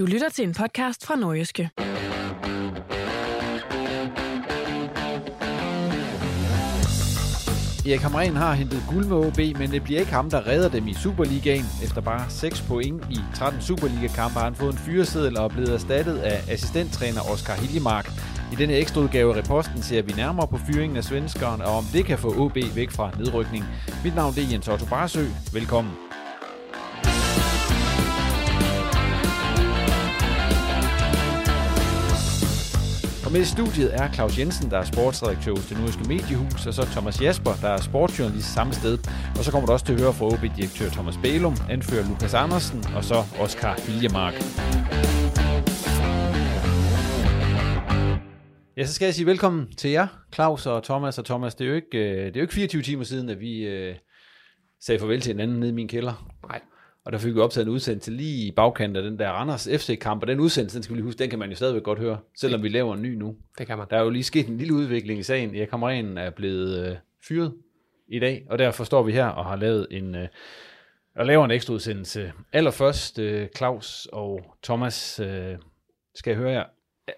Du lytter til en podcast fra Nordjyske. Erik Hamren har hentet guld med OB, men det bliver ikke ham, der redder dem i Superligaen. Efter bare 6 point i 13 Superliga-kampe har han fået en fyreseddel og er blevet erstattet af assistenttræner Oscar Hiljemark. I denne ekstra udgave af reposten ser vi nærmere på fyringen af svenskeren, og om det kan få OB væk fra nedrykning. Mit navn er Jens Otto Barsø. Velkommen. Og med i studiet er Claus Jensen, der er sportsredaktør hos det nordiske mediehus, og så Thomas Jasper, der er sportsjournalist samme sted. Og så kommer du også til at høre fra OB-direktør Thomas Bælum, anfører Lukas Andersen, og så Oscar Hiljemark. Ja, så skal jeg sige velkommen til jer, Claus og Thomas. Og Thomas, det er jo ikke, øh, det er jo ikke 24 timer siden, at vi øh, sagde farvel til hinanden nede i min kælder. Nej. Og der fik vi optaget en udsendelse lige i bagkanten af den der Randers FC-kamp, og den udsendelse, den skal vi lige huske, den kan man jo stadigvæk godt høre, selvom vi laver en ny nu. Det kan man. Der er jo lige sket en lille udvikling i sagen. Ja, kammeranen er blevet øh, fyret i dag, og derfor står vi her og har lavet en, øh, og laver en ekstra udsendelse. Allerførst, øh, Claus og Thomas, øh, skal jeg høre jer.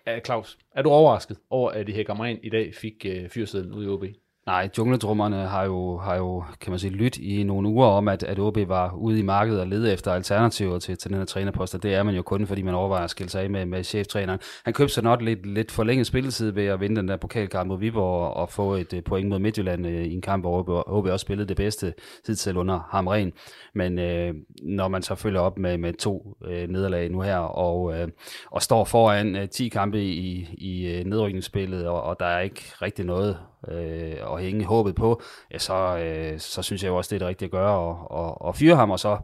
Æ, Claus, er du overrasket over, at det her kammeranen i dag fik øh, fyresedlen ud i OB? Nej, jungletrummerne har jo, har jo, kan man sige, lyt i nogle uger om, at, at OB var ude i markedet og lede efter alternativer til, til den her trænerpost, og det er man jo kun, fordi man overvejer at skille sig af med, med cheftræneren. Han købte sig nok lidt, lidt forlænget spilletid ved at vinde den der pokalkamp mod Viborg og, og få et uh, point mod Midtjylland uh, i en kamp, hvor OB, OB også spillede det bedste hidtil under Hamren. Men uh, når man så følger op med, med to uh, nederlag nu her, og, uh, og står foran uh, 10 kampe i, i uh, nedrykningsspillet, og, og der er ikke rigtig noget øh, og hænge håbet på, ja, så, øh, så synes jeg jo også, det er det rigtige at gøre, og, og, og fyre ham, og så,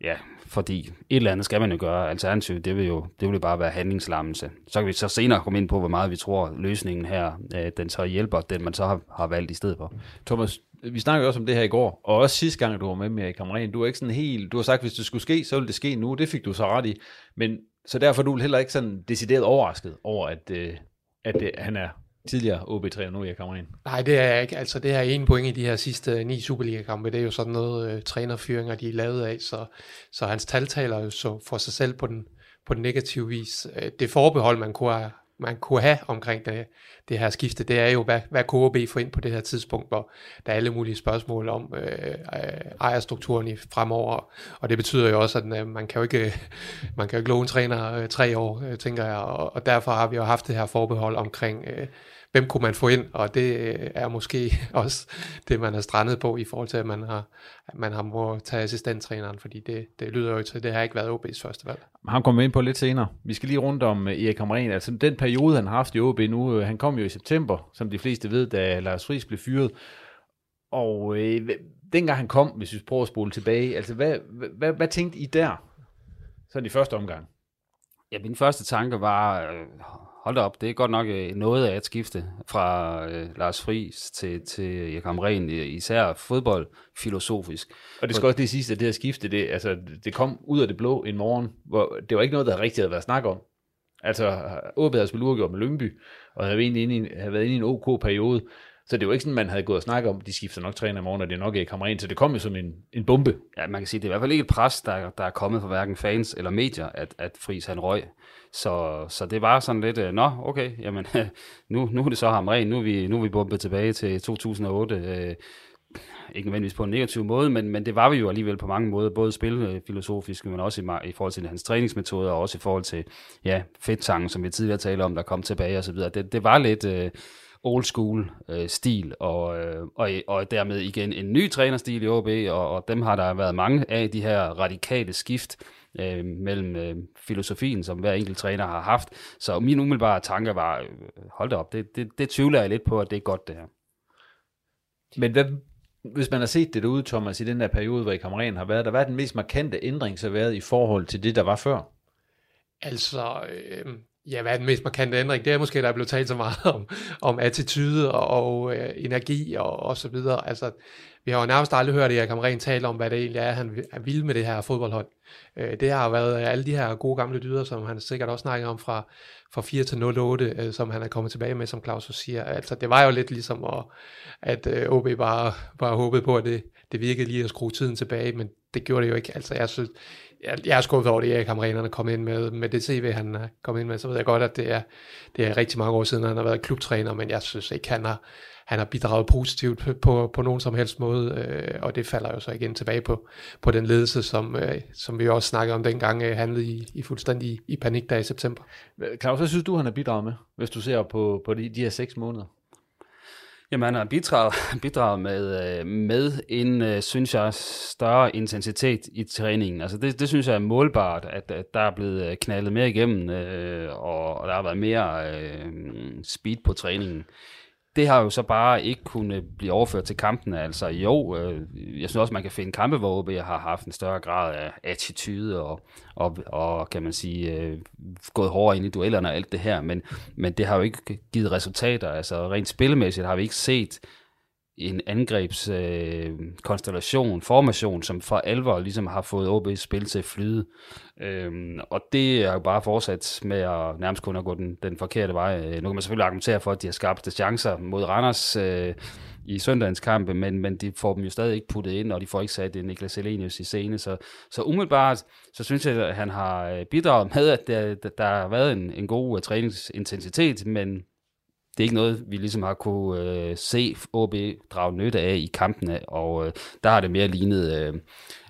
ja, fordi et eller andet skal man jo gøre. Alternativt, det vil jo, det vil jo bare være handlingslammelse. Så kan vi så senere komme ind på, hvor meget vi tror, løsningen her, øh, den så hjælper, den man så har, har valgt i stedet for. Thomas, vi snakkede også om det her i går, og også sidste gang, du var med med i kammeren, du er ikke sådan helt, du har sagt, hvis det skulle ske, så ville det ske nu, det fik du så ret i, men så derfor er du heller ikke sådan decideret overrasket over, at, øh, at det, han er tidligere OB-træner, nu er jeg kommer ind. Nej, det er jeg ikke. Altså det her en point i de her sidste ni Superliga-kampe, det er jo sådan noget øh, trænerfyringer, de er lavet af, så, så hans tal taler jo så for sig selv på den, på den negative vis. Øh, det forbehold, man kunne have, man kunne have omkring det, det her skifte, det er jo, hvad, hvad kunne OB få ind på det her tidspunkt, hvor der er alle mulige spørgsmål om øh, øh, ejerstrukturen i fremover, og det betyder jo også, at øh, man kan jo ikke, man kan jo ikke låne en træner øh, tre år, øh, tænker jeg, og, og derfor har vi jo haft det her forbehold omkring, øh, hvem kunne man få ind, og det øh, er måske også det, man er strandet på i forhold til, at man har, at man har må tage assistenttræneren, fordi det, det lyder jo til, at det har ikke været OB's første valg. Han kommer ind på lidt senere. Vi skal lige rundt om øh, Erik Hamren. Altså den periode, han har haft i OB nu, øh, han kom jo i september, som de fleste ved, da Lars Friis blev fyret. Og øh, dengang han kom, hvis vi prøver at spole tilbage, altså hvad, hvad, hvad, hvad tænkte I der? Sådan i første omgang. Ja, min første tanke var, øh, hold da op, det er godt nok øh, noget af et skifte fra øh, Lars Friis til, til Erik Hamren, især fodbold filosofisk. Og det skal også lige siges, at det her skifte, det, altså, det kom ud af det blå en morgen, hvor det var ikke noget, der rigtig havde været snak om. Altså, OB havde spillet uafgjort med Lyngby, og havde, egentlig inde i, havde været inde i en OK periode, så det var ikke sådan, man havde gået og snakket om, de skifter nok træner i morgen, og det er nok ikke kommer ind. Så det kom jo som en, en bombe. Ja, man kan sige, det er i hvert fald ikke et pres, der, der er kommet fra hverken fans eller medier, at, at Friis han røg. Så, så det var sådan lidt, øh, nå, okay, jamen, nu, nu er det så Hamren, nu er vi, nu er vi bumpet tilbage til 2008. Øh, ikke nødvendigvis på en negativ måde, men, men det var vi jo alligevel på mange måder, både spilfilosofisk, men også i, i forhold til hans træningsmetoder, og også i forhold til ja, fedtangen, som vi tidligere talte om, der kom tilbage og så videre. Det, det var lidt øh, old school øh, stil, og, øh, og, og dermed igen en ny trænerstil i OB, og, og dem har der været mange af, de her radikale skift, øh, mellem øh, filosofien, som hver enkelt træner har haft. Så min umiddelbare tanke var, øh, hold da op, det, det, det tvivler jeg lidt på, at det er godt det her. Men hvad, hvis man har set det derude, Thomas, i den der periode, hvor I kammeren har været, der var den mest markante ændring så været i forhold til det, der var før? Altså, øh, ja, hvad er den mest markante ændring? Det er måske, der er blevet talt så meget om, om attitude og, og øh, energi og, og så videre. Altså, vi har jo nærmest aldrig hørt Erik Hamren tale om, hvad det egentlig er, han vil med det her fodboldhold. Øh, det har været øh, alle de her gode gamle dyder, som han sikkert også snakker om fra, fra 4 til 08, øh, som han er kommet tilbage med, som Claus siger. Altså, det var jo lidt ligesom, at, at øh, OB bare, bare håbede på, at det, det virkede lige at skrue tiden tilbage, men det gjorde det jo ikke. Altså, jeg synes, jeg, jeg er skuffet over det, Erik Hamren kom ind med, med det CV, han er kommet ind med. Så ved jeg godt, at det er, det er rigtig mange år siden, han har været klubtræner, men jeg synes ikke, han har, han har bidraget positivt på, på nogen som helst måde, øh, og det falder jo så igen tilbage på, på den ledelse, som, øh, som vi også snakkede om dengang, øh, handlede i, i fuldstændig i panik der i september. Claus, hvad synes du, han har bidraget med, hvis du ser på, på de, de her seks måneder? Jamen, han har bidraget, bidraget med, øh, med en, øh, synes jeg, større intensitet i træningen. Altså, det, det synes jeg er målbart, at, at der er blevet øh, knaldet mere igennem, og, og der har været mere øh, speed på træningen det har jo så bare ikke kunne blive overført til kampene. Altså jo, øh, jeg synes også, man kan finde kampe, hvor OB har haft en større grad af attitude og, og, og kan man sige, øh, gået hårdere ind i duellerne og alt det her, men, men det har jo ikke givet resultater. Altså rent spillemæssigt har vi ikke set en angrebskonstellation, øh, formation, som for alvor ligesom har fået OB's spil til at flyde. Øhm, og det er jo bare fortsat med at nærmest kun at gå den, den forkerte vej. Øh, nu kan man selvfølgelig argumentere for, at de har skabt chancer mod Randers øh, i søndagens kampe, men, men de får dem jo stadig ikke puttet ind, og de får ikke sat Niklas Elenius i scene. Så, så umiddelbart, så synes jeg, at han har øh, bidraget med, at der, der har været en, en god øh, træningsintensitet, men det er ikke noget, vi ligesom har kunne øh, se OB drage nytte af i kampene, og øh, der har det mere lignet øh,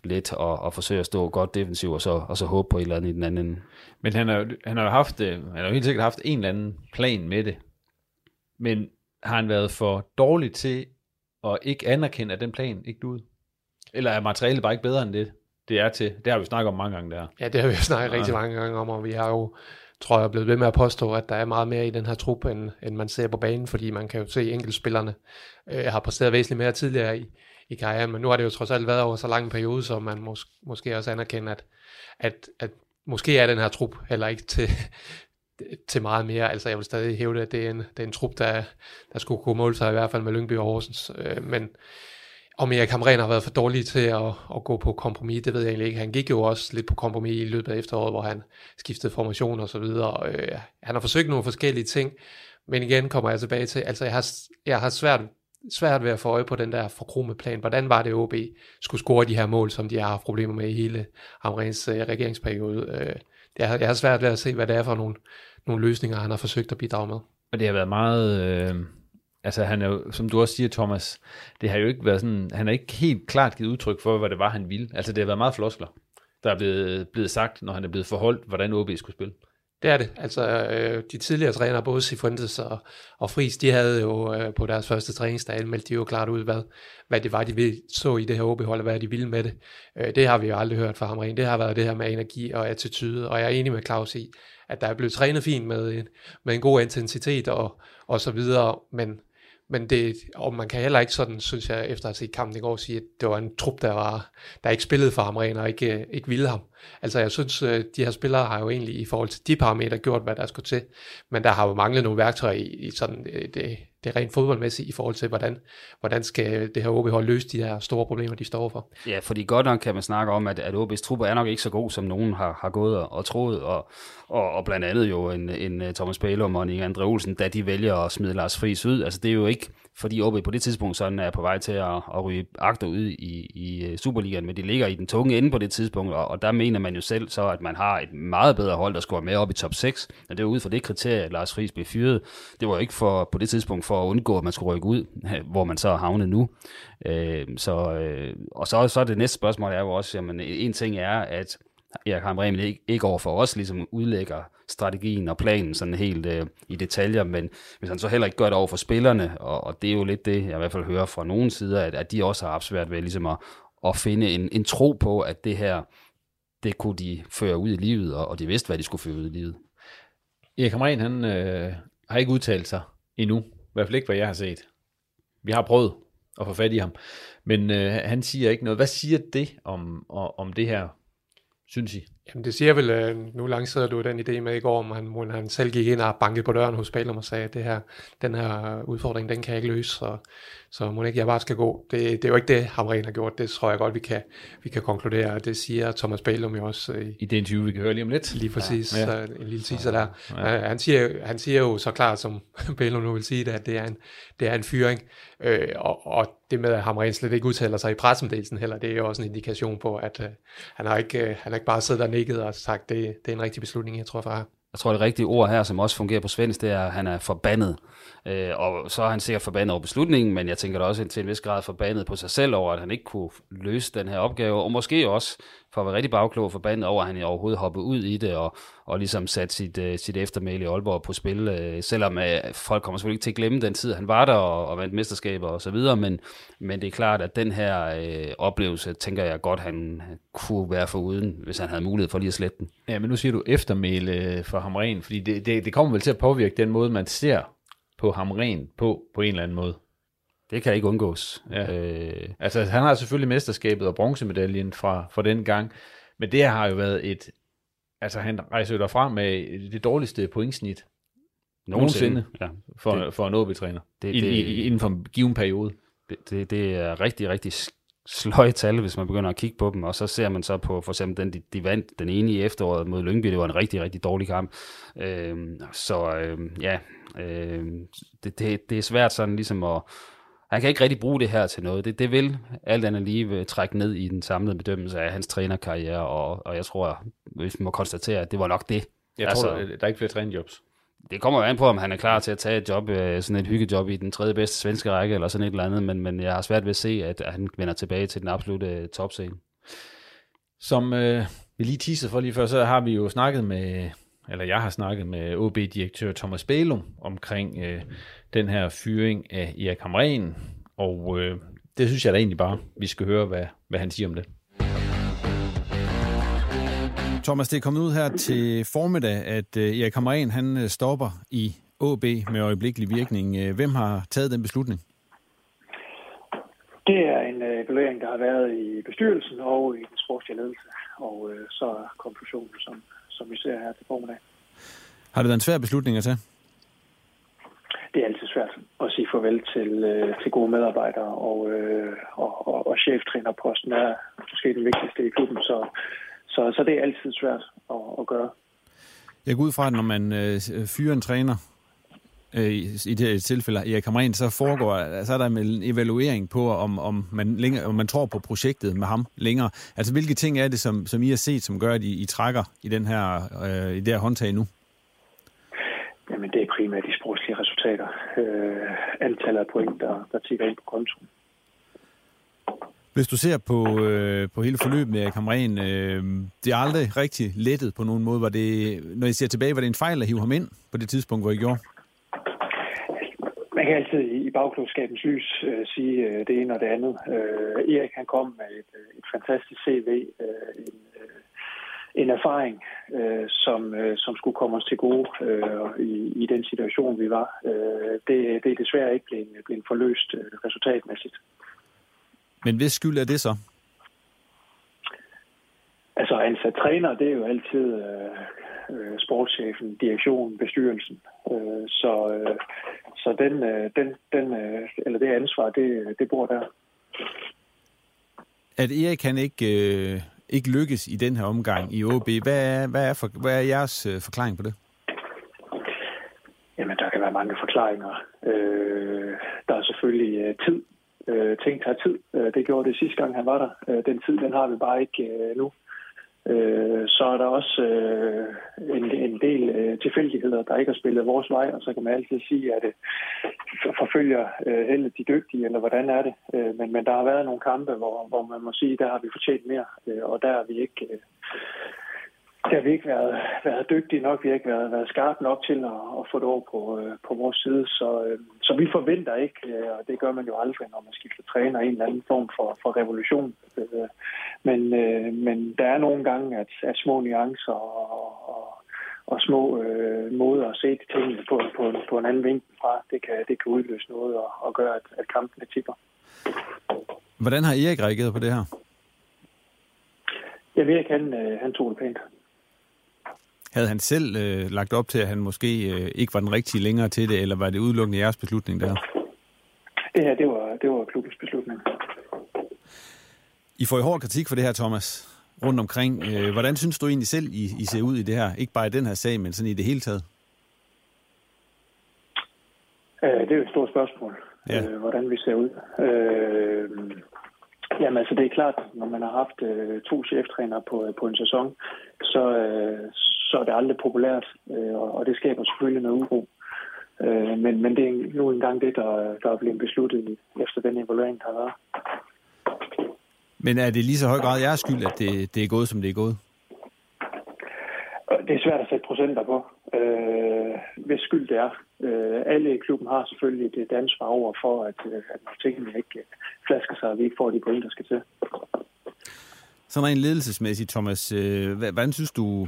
lidt at, at forsøge at stå godt defensivt, og så, og så håbe på et eller andet i den anden. Men han har, han har jo haft, øh, han har jo helt sikkert haft en eller anden plan med det, men har han været for dårlig til at ikke anerkende, at den plan ikke ud? Eller er materialet bare ikke bedre end det, det er til? Det har vi snakket om mange gange der. Ja, det har vi snakket ja. rigtig mange gange om, og vi har jo tror jeg er blevet ved med at påstå, at der er meget mere i den her trup, end, end man ser på banen, fordi man kan jo se, at enkeltspillerne øh, har præsteret væsentligt mere tidligere i, i karrieren, men nu har det jo trods alt været over så lang en periode, så man mås- måske også anerkender, at, at, at måske er den her trup heller ikke til, til meget mere. Altså jeg vil stadig hæve at det er en, det er en trup, der, der skulle kunne måle sig i hvert fald med Lyngby og Horsens, øh, men om Erik Hamren har været for dårlig til at, at gå på kompromis, det ved jeg egentlig ikke. Han gik jo også lidt på kompromis i løbet af efteråret, hvor han skiftede formation og så videre. Øh, han har forsøgt nogle forskellige ting, men igen kommer jeg tilbage til, altså jeg har, jeg har svært, svært ved at få øje på den der forkrumme plan. Hvordan var det, OB skulle score de her mål, som de har haft problemer med i hele Hamrens øh, regeringsperiode? Øh, det er, jeg har svært ved at se, hvad det er for nogle, nogle løsninger, han har forsøgt at bidrage med. Og det har været meget... Øh altså han er jo, som du også siger, Thomas, det har jo ikke været sådan, han har ikke helt klart givet udtryk for, hvad det var, han ville. Altså det har været meget floskler, der er blevet, blevet sagt, når han er blevet forholdt, hvordan OB skulle spille. Det er det. Altså, øh, de tidligere trænere, både Sifuentes og, og Friis, de havde jo øh, på deres første træningsdag meldt de jo klart ud, hvad, hvad det var, de så i det her OB-hold, og hvad de ville med det. Øh, det har vi jo aldrig hørt fra ham rent. Det har været det her med energi og attitude, og jeg er enig med Claus i, at der er blevet trænet fint med med en god intensitet og, og så videre, men men det, og man kan heller ikke sådan, synes jeg, efter at have set kampen i går, sige, at det var en trup, der, var, der ikke spillede for ham, og ikke, ikke ville ham. Altså jeg synes, øh, de her spillere har jo egentlig i forhold til de parametre gjort, hvad der skulle til, men der har jo manglet nogle værktøjer i, i sådan et, det, det rent fodboldmæssige i forhold til, hvordan, hvordan skal det her OB-hold løse de her store problemer, de står for. Ja, fordi godt nok kan man snakke om, at, at OB's trupper er nok ikke så god, som nogen har, har gået og, og troet, og, og, og blandt andet jo en, en Thomas Bælum og en Andre Olsen, da de vælger at smide Lars Friis ud. Altså det er jo ikke, fordi OB på det tidspunkt sådan er på vej til at, at ryge agter ud i, i øh, Superligaen, men de ligger i den tunge ende på det tidspunkt, og, og der mener man jo selv så, at man har et meget bedre hold, der skulle med op i top 6, og det var ud fra det kriterie, at Lars Friis blev fyret. Det var jo ikke for, på det tidspunkt for at undgå, at man skulle rykke ud, hvor man så er havnet nu. Øh, så, øh, og så, så er det næste spørgsmål er jo også, jamen en ting er, at Erik Hamren ikke, ikke over for os ligesom udlægger strategien og planen sådan helt øh, i detaljer, men hvis han så heller ikke gør det over for spillerne, og, og det er jo lidt det, jeg i hvert fald hører fra nogen sider, at, at de også har haft svært ved ligesom at, at finde en, en tro på, at det her, det kunne de føre ud i livet, og, og de vidste, hvad de skulle føre ud i livet. Erik Hamren, han øh, har ikke udtalt sig endnu, i hvert fald ikke, hvad jeg har set. Vi har prøvet at få fat i ham, men øh, han siger ikke noget. Hvad siger det om, om det her synes I? Jamen det siger vel, øh, nu lancerede du den idé med i går, om han, hvor han selv gik ind og bankede på døren hos Bælum og sagde, at det her, den her udfordring, den kan jeg ikke løse, så, så må ikke jeg bare skal gå. Det, det er jo ikke det, Hamren har gjort, det tror jeg godt, vi kan, vi kan konkludere, og det siger Thomas Bælum jo også. I, I det interview, vi kan høre lige om lidt. Lige præcis, ja. Ja. en lille teaser der. Ja. Han, siger, han siger jo så klart, som Bælum nu vil sige det, at det er en, det er en fyring, øh, og, og det med, at Hamren slet ikke udtaler sig i pressemeddelelsen heller, det er jo også en indikation på, at øh, han, har ikke, øh, han har ikke bare siddet der nikket og sagt, det, det er en rigtig beslutning, jeg tror far. Jeg tror, det rigtige ord her, som også fungerer på svensk, det er, at han er forbandet. Øh, og så er han sikkert forbandet over beslutningen, men jeg tænker da også til en vis grad forbandet på sig selv over, at han ikke kunne løse den her opgave, og måske også for at være rigtig bagklog forbandet over, at han overhovedet hoppede ud i det, og, og ligesom satte sit, uh, sit eftermæle i Aalborg på spil, uh, selvom uh, folk kommer selvfølgelig ikke til at glemme den tid, han var der og, og vandt mesterskaber og så videre, men, men det er klart, at den her uh, oplevelse, tænker jeg godt, han kunne være for uden, hvis han havde mulighed for lige at slette den. Ja, men nu siger du eftermæle for Hamren, fordi det, det, det kommer vel til at påvirke den måde, man ser på Hamren på, på en eller anden måde. Det kan ikke undgås. Ja. Øh, altså, han har selvfølgelig mesterskabet og bronzemedaljen fra, fra den gang, men det har jo været et... Altså, han rejser jo derfra med det dårligste pointsnit nogensinde ja. for, det, for en OB-træner det, det, i, inden for en given periode. Det, det, det er rigtig, rigtig sløje tal, hvis man begynder at kigge på dem, og så ser man så på for eksempel den, de, de vandt den ene i efteråret mod Lyngby, det var en rigtig, rigtig dårlig kamp. Øhm, så øhm, ja, øhm, det, det, det er svært sådan ligesom at, han kan ikke rigtig bruge det her til noget. Det, det vil alt andet lige trække ned i den samlede bedømmelse af hans trænerkarriere, og, og jeg tror, hvis man må konstatere, at det var nok det. Jeg altså, tror, der er ikke flere trænerjobs. Det kommer jo an på, om han er klar til at tage et job, øh, sådan et hyggejob i den tredje bedste svenske række, eller sådan et eller andet, men, men jeg har svært ved at se, at, han vender tilbage til den absolute øh, topscene. Som øh, vi lige teaser for lige før, så har vi jo snakket med, eller jeg har snakket med OB-direktør Thomas Bælum omkring øh, den her fyring af Erik Hamren, og øh, det synes jeg da egentlig bare, vi skal høre, hvad, hvad han siger om det. Thomas, det er kommet ud her til formiddag, at øh, Erik Hamren han øh, stopper i AB med øjeblikkelig virkning. Øh, hvem har taget den beslutning? Det er en evaluering, der har været i bestyrelsen og i den sportslige ledelse, og så er konklusionen, som, som vi ser her til formiddag. Har det været en svær beslutning at tage? det er altid svært at sige farvel til, til gode medarbejdere, og, og, og, og cheftrænerposten er måske den vigtigste i klubben, så, så, så det er altid svært at, at gøre. Jeg går ud fra, at når man øh, fyrer en træner, øh, i det her tilfælde Erik Hamren, så foregår, så er der en evaluering på, om, om, man længere, om man tror på projektet med ham længere. Altså, hvilke ting er det, som, som I har set, som gør, at I, I trækker i, den her, øh, i det her håndtag nu? Jamen, det er primært de sportslige resultater. Øh, antallet af point, der, der tigger ind på kontoen. Hvis du ser på, øh, på hele forløbet med Kamren, øh, det er aldrig rigtig lettet på nogen måde. Var det, når I ser tilbage, var det en fejl at hive ham ind på det tidspunkt, hvor I gjorde? Man kan altid i bagklodskabens lys øh, sige øh, det ene og det andet. Øh, Erik han kom med et, øh, et fantastisk CV, øh, en, øh, en erfaring, øh, som, øh, som skulle komme os til gode øh, i, i den situation, vi var. Øh, det, det er desværre ikke blevet, blevet forløst øh, resultatmæssigt. Men hvis skyld er det så? Altså Altså, træner, det er jo altid øh, øh, sportschefen, direktionen, bestyrelsen. Øh, så øh, så den, øh, den, den, øh, eller det ansvar, det, det bor der. At Erik kan ikke, øh, ikke lykkes i den her omgang i OB, hvad er, hvad er, for, hvad er jeres øh, forklaring på det? Jamen, der kan være mange forklaringer. Øh, der er selvfølgelig øh, tid. Øh, ting tager tid. Øh, det gjorde det sidste gang, han var der. Øh, den tid, den har vi bare ikke øh, nu. Øh, så er der også øh, en, en del øh, tilfældigheder, der ikke har spillet vores vej, og så kan man altid sige, at øh, det forfølger øh, heldet de dygtige, eller hvordan er det. Øh, men, men der har været nogle kampe, hvor, hvor man må sige, der har vi fortjent mere, øh, og der er vi ikke... Øh, der har vi ikke været, været dygtige nok, vi har ikke været, været skarpe nok til at, at få det over på, øh, på vores side. Så, øh, så vi forventer ikke, øh, og det gør man jo aldrig, når man skifter træner, en eller anden form for, for revolution. Øh, men, øh, men der er nogle gange, at, at små nuancer og, og, og små øh, måder at se tingene på, på, på en anden vinkel fra, det kan, det kan udløse noget og, og gøre, at, at kampene tipper. Hvordan har Erik reageret på det her? Jeg ved ikke, han, øh, han tog det pænt. Havde han selv øh, lagt op til, at han måske øh, ikke var den rigtige længere til det, eller var det udelukkende jeres beslutning der? Det her, det var, det var klubbens beslutning. I får i hård kritik for det her, Thomas, rundt omkring. Øh, hvordan synes du egentlig selv, I, I ser ud i det her? Ikke bare i den her sag, men sådan i det hele taget? Øh, det er jo et stort spørgsmål, ja. øh, hvordan vi ser ud. Øh, jamen altså, det er klart, når man har haft øh, to cheftrænere på, på en sæson, så, øh, så er det aldrig populært, øh, og det skaber selvfølgelig noget uro. Øh, men, men det er nu engang det, der, der er blevet besluttet efter den evaluering, der har været. Men er det lige så høj grad jeres skyld, at det, det er gået, som det er gået? Det er svært at sætte procenter på, øh, hvis skyld det er. Øh, alle i klubben har selvfølgelig et ansvar over for, at, at når tingene ikke flasker sig, og vi ikke får de point, der skal til. Sådan rent ledelsesmæssigt, Thomas, øh, hvordan synes du,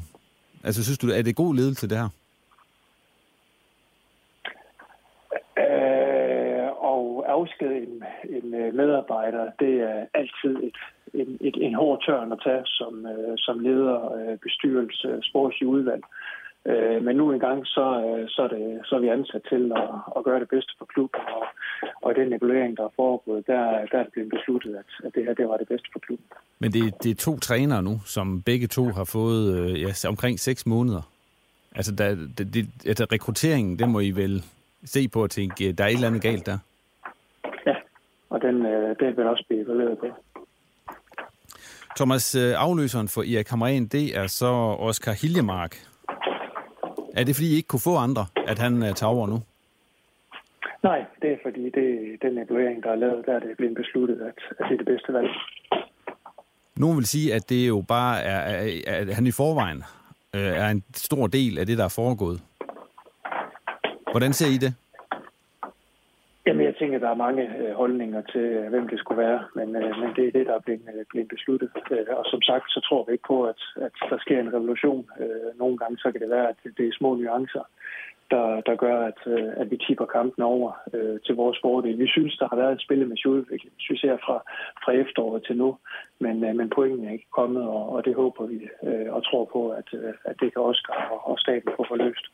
altså synes du, er det god ledelse, det her? Øh, og afskede en, en øh, medarbejder, det er altid et, en, et, en hård tørn at tage som, øh, som leder, øh, bestyrelse, sportslig udvalg. Men nu engang, så, så, er det, så er vi ansat til at, at gøre det bedste for klubben, og, og den evaluering, der er foregået, der, der er det blevet besluttet, at, at det her det var det bedste for klubben. Men det, det er to trænere nu, som begge to har fået ja, omkring seks måneder. Altså, der, det, det, altså rekrutteringen, det må I vel se på og tænke, der er et eller andet galt der? og den, øh, den vil også blive evalueret på. Thomas, øh, afløseren for Erik Hamren, det er så Oscar Hiljemark. Er det fordi, I ikke kunne få andre, at han øh, tager over nu? Nej, det er fordi, det den evaluering, der er lavet, der er det blevet besluttet, at, at det er det bedste valg. Nogen vil sige, at det jo bare er, at han i forvejen er en stor del af det, der er foregået. Hvordan ser I det? Tænker, at der er mange øh, holdninger til, øh, hvem det skulle være, men, øh, men det er det, der er blevet, øh, blevet besluttet. Øh, og som sagt, så tror vi ikke på, at, at der sker en revolution. Øh, nogle gange så kan det være, at det er små nuancer, der, der gør, at, øh, at vi tipper kampen over øh, til vores fordel. Vi synes, der har været et spillemæssig udvikling, synes jeg, fra, fra efteråret til nu, men, øh, men pointen er ikke kommet, og, og det håber vi øh, og tror på, at, øh, at det kan Oscar og, og staten få forløst.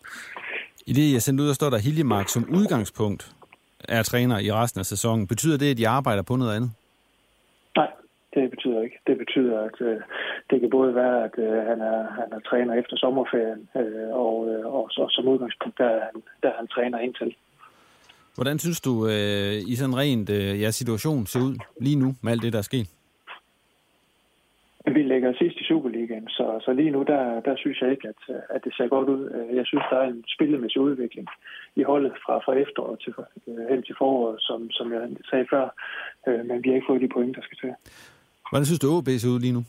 I det, jeg sendte ud, der står der Hiljemark som udgangspunkt er træner i resten af sæsonen. Betyder det, at de arbejder på noget andet? Nej, det betyder ikke. Det betyder, at øh, det kan både være, at øh, han, er, han er træner efter sommerferien, øh, og, øh, og, og som udgangspunkt, der er han, der er han træner indtil. Hvordan synes du, øh, i sådan rent øh, ja, situation ser ud lige nu med alt det, der er sket? Vi ligger sidst i Superligaen, så, så lige nu, der, der synes jeg ikke, at, at det ser godt ud. Jeg synes, der er en spillemæssig udvikling i holdet fra, fra efteråret til, øh, hen til foråret, som, som jeg sagde før, øh, men vi har ikke fået de point, der skal til. Hvordan synes du, OB ser ud lige nu?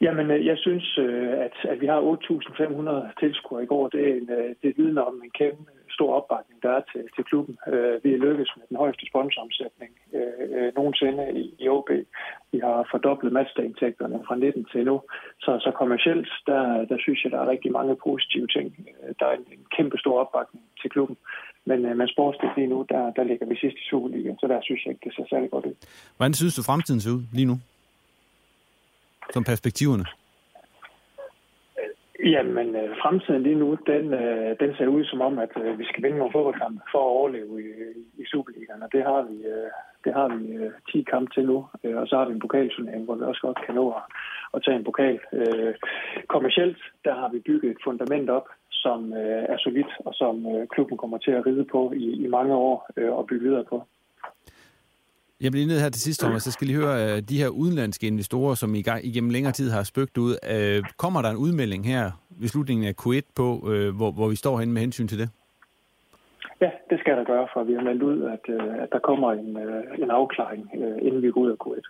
Jamen, øh, jeg synes, at, at vi har 8.500 tilskuere i går. Det, er en, det vidner om en kæmpe stor opbakning, der er til, til klubben. Øh, vi er lykkedes med den højeste sponsoromsætning øh, øh nogensinde i, i OB. Vi har fordoblet matchdagindtægterne fra 19 til nu. Så, så kommercielt, der, der synes jeg, der er rigtig mange positive ting. Øh, der er en, en kæmpe stor opbakning til klubben. Men, øh, men sportsligt lige nu, der, der ligger vi sidst i Superligaen, så der synes jeg ikke, det ser særlig godt ud. Hvordan synes du, fremtiden ser ud lige nu? som perspektiverne? Jamen, øh, fremtiden lige nu, den, øh, den ser ud som om, at øh, vi skal vinde nogle fodboldkampe for at overleve i, i Superligaen, og det har vi, det har vi 10 kampe til nu, og så har vi en pokalturnering, hvor vi også godt kan nå at, at tage en pokal. Kommercielt, der har vi bygget et fundament op, som er solidt, og som klubben kommer til at ride på i, i mange år og bygge videre på. Jeg bliver ned her til sidst, Thomas. Så skal lige høre, uh, de her udenlandske investorer, som i gang, igennem længere tid har spøgt ud. Uh, kommer der en udmelding her ved slutningen af Q1 på, uh, hvor, hvor vi står henne med hensyn til det? Ja, det skal der gøre, for vi har meldt ud, at, at der kommer en, en afklaring, inden vi går ud af Q1.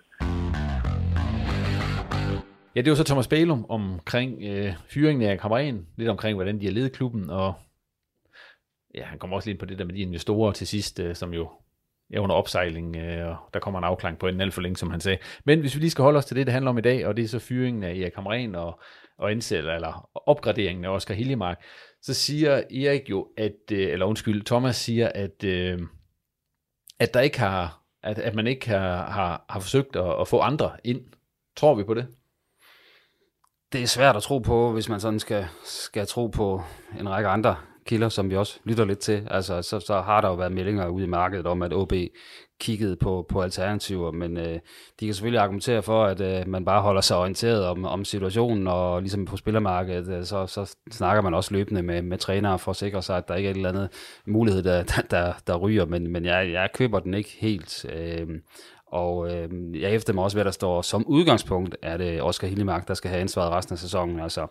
Ja, det var så Thomas Bælum omkring øh, fyringen af Kamren, lidt omkring, hvordan de har ledet klubben, og ja, han kommer også lidt på det der med de investorer til sidst, øh, som jo er under opsejling, øh, og der kommer en afklaring på en alt for længe, som han sagde. Men hvis vi lige skal holde os til det, det handler om i dag, og det er så fyringen af Erik Hamren og, og indsæt, eller opgraderingen af Oscar Hiljemark, så siger Erik jo, at, øh, eller undskyld, Thomas siger, at, øh, at der ikke har, at, at man ikke har, har, har forsøgt at, at få andre ind. Tror vi på det? Det er svært at tro på, hvis man sådan skal, skal tro på en række andre kilder, som vi også lytter lidt til, altså, så, så har der jo været meldinger ude i markedet om, at OB kiggede på, på alternativer, men øh, de kan selvfølgelig argumentere for, at øh, man bare holder sig orienteret om, om situationen, og ligesom på spillermarkedet, øh, så, så snakker man også løbende med, med trænere for at sikre sig, at der ikke er et eller andet mulighed, der, der, der, der ryger, men, men jeg, jeg køber den ikke helt. Øh, og øh, jeg efter mig også, hvad der står som udgangspunkt, er det Oscar Hillemark, der skal have ansvaret resten af sæsonen. Altså,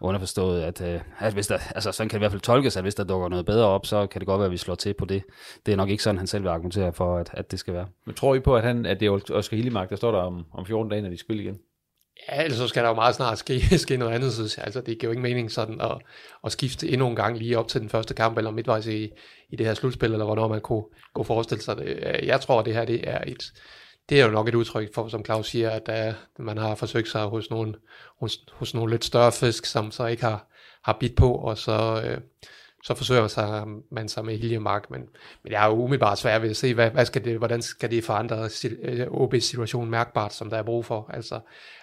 underforstået, at, øh, at hvis der, altså sådan kan det i hvert fald tolkes, at hvis der dukker noget bedre op, så kan det godt være, at vi slår til på det. Det er nok ikke sådan, han selv vil argumentere for, at, at det skal være. Men tror I på, at, han, at det er Oscar Hillemark, der står der om, om 14 dage, når de spiller igen? Ja, ellers så skal der jo meget snart ske, ske noget andet, synes jeg. Altså, det giver jo ingen mening sådan at, at skifte endnu en gang lige op til den første kamp, eller midtvejs i, i det her slutspil, eller hvornår man kunne, kunne forestille sig det. Jeg tror, at det her det er et, det er jo nok et udtryk for, som Claus siger, at uh, man har forsøgt sig hos nogle, hos, hos nogle lidt større fisk, som så ikke har, har bidt på, og så, uh, så forsøger sig, man sig med Hiljemark, men, men jeg er jo umiddelbart svært ved at se, hvad, hvad skal det, hvordan skal det forandre øh, OB's situation mærkbart, som der er brug for. Altså,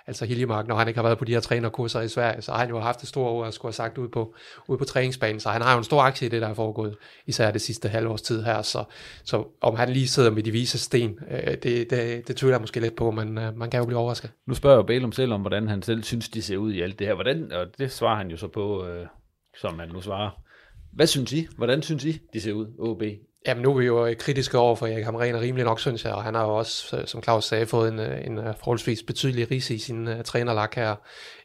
altså Hiljemark, når han ikke har været på de her trænerkurser i Sverige, så har han jo haft det store ord at skulle have sagt ud på, ud på træningsbanen, så han har jo en stor aktie i det, der er foregået, især det sidste halvårs tid her, så, så om han lige sidder med de vise sten, øh, det, det, det tvivler jeg måske lidt på, men øh, man kan jo blive overrasket. Nu spørger jo Bælum selv om, hvordan han selv synes, de ser ud i alt det her, hvordan, og det svarer han jo så på, øh, som han nu svarer. Hvad synes I? Hvordan synes I, de ser ud, OB? Jamen nu er vi jo øh, kritiske over for Erik Hamren, og rimelig nok, synes jeg, og han har jo også, øh, som Claus sagde, fået en, øh, en forholdsvis betydelig ris i sin uh, trænerlak her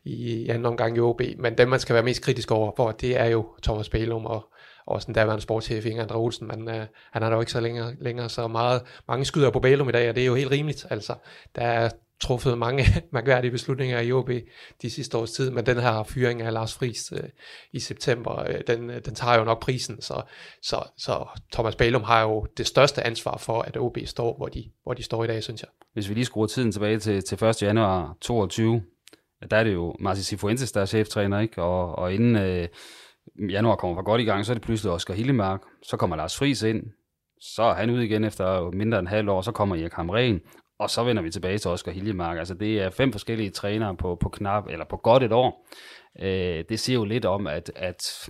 i, i anden omgang i OB. Men dem, man skal være mest kritisk over for, det er jo Thomas Bælum og, og også var en sportschef Inger Andre Olsen, men uh, han er der jo ikke så længere, længere så meget. Mange skyder på Bælum i dag, og det er jo helt rimeligt. Altså, der er truffet mange mærkværdige beslutninger i OB de sidste års tid, men den her fyring af Lars Friis øh, i september, øh, den, øh, den tager jo nok prisen, så, så, så Thomas Bælum har jo det største ansvar for, at OB står, hvor de, hvor de står i dag, synes jeg. Hvis vi lige skruer tiden tilbage til, til 1. januar 22, der er det jo Marci Sifuentes, der er cheftræner, ikke? Og, og inden øh, januar kommer for godt i gang, så er det pludselig Oscar Hillemark, så kommer Lars Friis ind, så er han ud igen efter mindre end en halv år, så kommer Erik Hamren, og så vender vi tilbage til Oscar Hiljemark. Altså det er fem forskellige trænere på, på knap, eller på godt et år. Øh, det siger jo lidt om, at, at,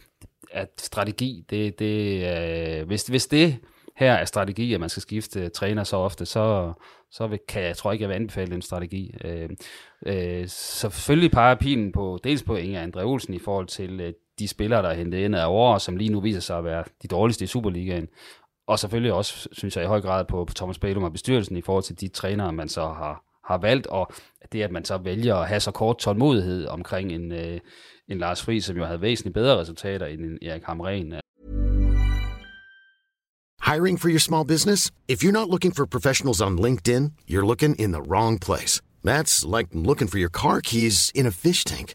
at strategi, det, det, øh, hvis, hvis det her er strategi, at man skal skifte træner så ofte, så, så vil, kan jeg tror ikke, jeg vil anbefale en strategi. Øh, øh, selvfølgelig peger pilen på, dels på Inger Andre Olsen i forhold til øh, de spillere, der er hentet ind af år, som lige nu viser sig at være de dårligste i Superligaen. Og selvfølgelig også, synes jeg i høj grad, på, på Thomas Bælum og bestyrelsen i forhold til de trænere, man så har, har valgt, og det, at man så vælger at have så kort tålmodighed omkring en, øh, en Lars Friis, som jo havde væsentligt bedre resultater end en Erik Hamren. Øh. Hiring for your small business? If you're not looking for professionals on LinkedIn, you're looking in the wrong place. That's like looking for your car keys in a fish tank.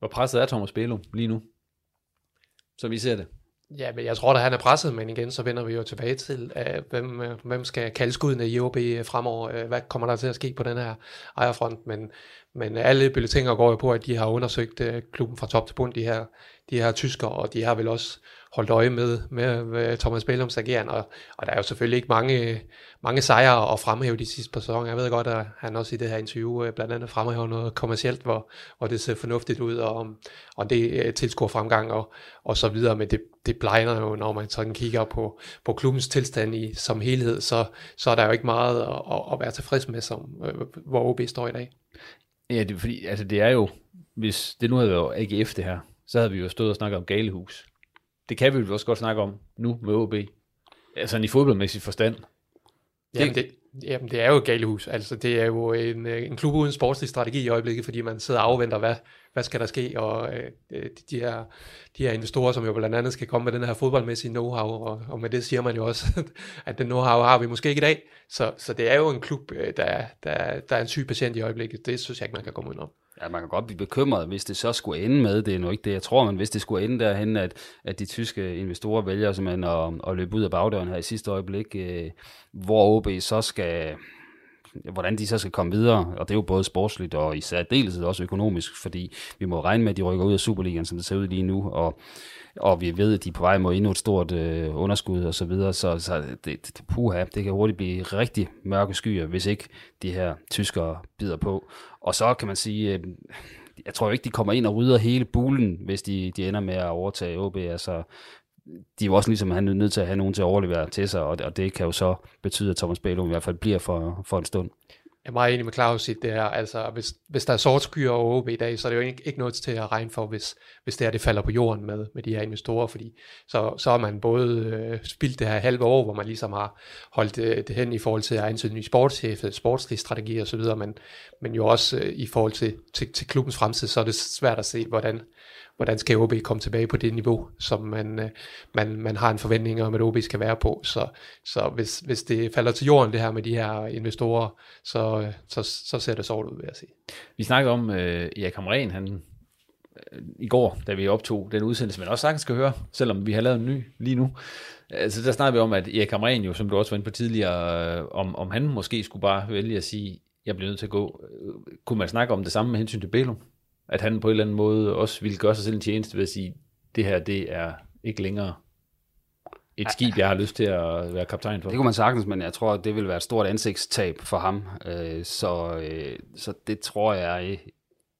Hvor presset er Thomas Belo lige nu? Så vi ser det. Ja, men jeg tror, at han er presset, men igen, så vender vi jo tilbage til, øh, hvem, øh, hvem skal kalde skuddene i OB øh, fremover. Hvad kommer der til at ske på den her ejerfront? Men, men alle bulletiner går jo på, at de har undersøgt klubben fra top til bund, de her, de her tyskere, og de har vel også holdt øje med, med, med Thomas Bellums ageren, og, og der er jo selvfølgelig ikke mange, mange sejre at fremhæve de sidste par sæsoner. Jeg ved godt, at han også i det her interview øh, blandt andet fremhæver noget kommercielt, hvor, hvor det ser fornuftigt ud, og, og det øh, tilskuer fremgang og, og så videre, men det, det blegner jo, når man sådan kigger på, på klubbens tilstand i, som helhed, så, så er der jo ikke meget at, at være tilfreds med, som, øh, hvor OB står i dag. Ja, det fordi, altså det er jo, hvis det nu havde været AGF det her, så havde vi jo stået og snakket om galehus det kan vi jo også godt snakke om nu med OB. Altså i fodboldmæssig forstand. Jamen det, jamen det er jo et galehus. Altså det er jo en, en klub uden sportslig strategi i øjeblikket, fordi man sidder og afventer, hvad, hvad skal der ske, og øh, de, her, de her investorer, som jo blandt andet skal komme med den her fodboldmæssige know-how, og, og med det siger man jo også, at den know-how har vi måske ikke i dag. Så, så det er jo en klub, øh, der, der, der er en syg patient i øjeblikket. Det synes jeg ikke, man kan komme ud om. Ja, man kan godt blive bekymret, hvis det så skulle ende med, det er nu ikke det, jeg tror, men hvis det skulle ende derhen, at, at de tyske investorer vælger simpelthen at, at løbe ud af bagdøren her i sidste øjeblik, øh, hvor OB så skal, hvordan de så skal komme videre, og det er jo både sportsligt og i særdeleshed også økonomisk, fordi vi må regne med, at de rykker ud af Superligaen, som det ser ud lige nu, og, og vi ved, at de er på vej mod endnu et stort øh, underskud og så videre, så, så det, det, puha, det kan hurtigt blive rigtig mørke skyer, hvis ikke de her tyskere bider på. Og så kan man sige, øh, jeg tror ikke, de kommer ind og rydder hele bulen, hvis de, de ender med at overtage OB. Altså, de er jo også ligesom han er nødt til at have nogen til at overlevere til sig, og det, og det kan jo så betyde, at Thomas Bælum i hvert fald bliver for, for en stund. Jeg er meget enig med Claus i det her. Altså, hvis, hvis der er sort skyer OB i dag, så er det jo ikke, ikke noget til at regne for, hvis, hvis det her det falder på jorden med, med de her investorer, fordi så, så har man både øh, spildt det her halve år, hvor man ligesom har holdt øh, det hen i forhold til at ansøge ny sportschef, sportslig strategi osv., men, men jo også øh, i forhold til, til, til klubbens fremtid, så er det svært at se, hvordan, hvordan skal OB komme tilbage på det niveau, som man, øh, man, man har en forventning om, at OB skal være på. Så, så hvis, hvis det falder til jorden, det her med de her investorer, så, øh, så, så ser det sort ud, vil jeg sige. Vi snakkede om, øh, Erik Hamren, han øh, i går, da vi optog den udsendelse, men også sagtens skal høre, selvom vi har lavet en ny lige nu. Altså, der snakker vi om, at Erik Hamren jo, som du også var inde på tidligere, øh, om, om han måske skulle bare vælge at sige, jeg bliver nødt til at gå. Øh, kunne man snakke om det samme med hensyn til Bælum? At han på en eller anden måde også ville gøre sig selv en tjeneste ved at sige, det her, det er ikke længere et skib, jeg har lyst til at være kaptajn for. Det kunne man sagtens, men jeg tror, det vil være et stort ansigtstab for ham. Øh, så, øh, så det tror jeg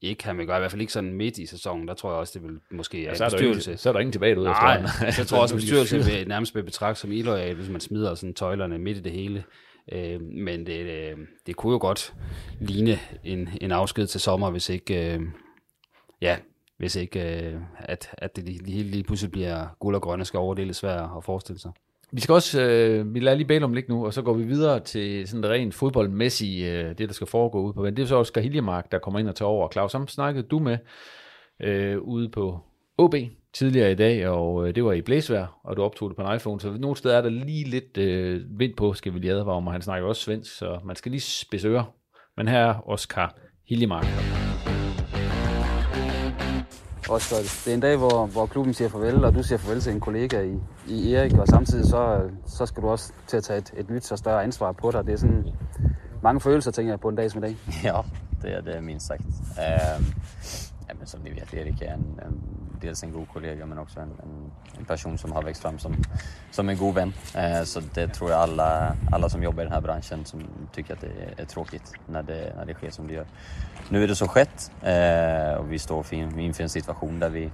ikke, han vil gøre. I hvert fald ikke sådan midt i sæsonen. Der tror jeg også, det vil måske ja, så er en bestyrelse. så er der ingen tilbage ud Nej, jeg tror også, at bestyrelse vil nærmest vil betragte som illoyal, hvis man smider sådan tøjlerne midt i det hele. Øh, men det, det kunne jo godt ligne en, en afsked til sommer, hvis ikke, ja, hvis ikke, øh, at, at det lige, lige, lige pludselig bliver guld og grønne, skove, det er lidt svært at forestille sig. Vi skal også, øh, vi lader lige Bælum ligge nu, og så går vi videre til sådan det rent fodboldmæssige, øh, det der skal foregå ude på Det er så også Hiljemark, der kommer ind og tager over. Claus, ham snakkede du med øh, ude på OB tidligere i dag, og øh, det var i blæsvær, og du optog det på en iPhone, så nogle steder er der lige lidt øh, vind på, skal vi lige advare om, og han snakker også svensk, så man skal lige spidse ører. Men her er Oscar Hiljemark. Oscar, det er en dag, hvor, hvor klubben siger farvel, og du siger farvel til en kollega i, i Erik, og samtidig så, så skal du også til at tage et, et nyt og større ansvar på dig. Det er sådan mange følelser, tænker jeg, på en dag som i dag. Ja, det er det min sagt. Uh, som ni vet, Erik är en, en, dels altså en god kollega men också en, en, en, person som har växt fram som, som en god vän. Eh, så det tror jag alla, alla som jobbar i den här branschen som tycker att det är, är tråkigt när det, när det sker som det gör. Nu är det så skett eh, och vi står inför en situation där vi,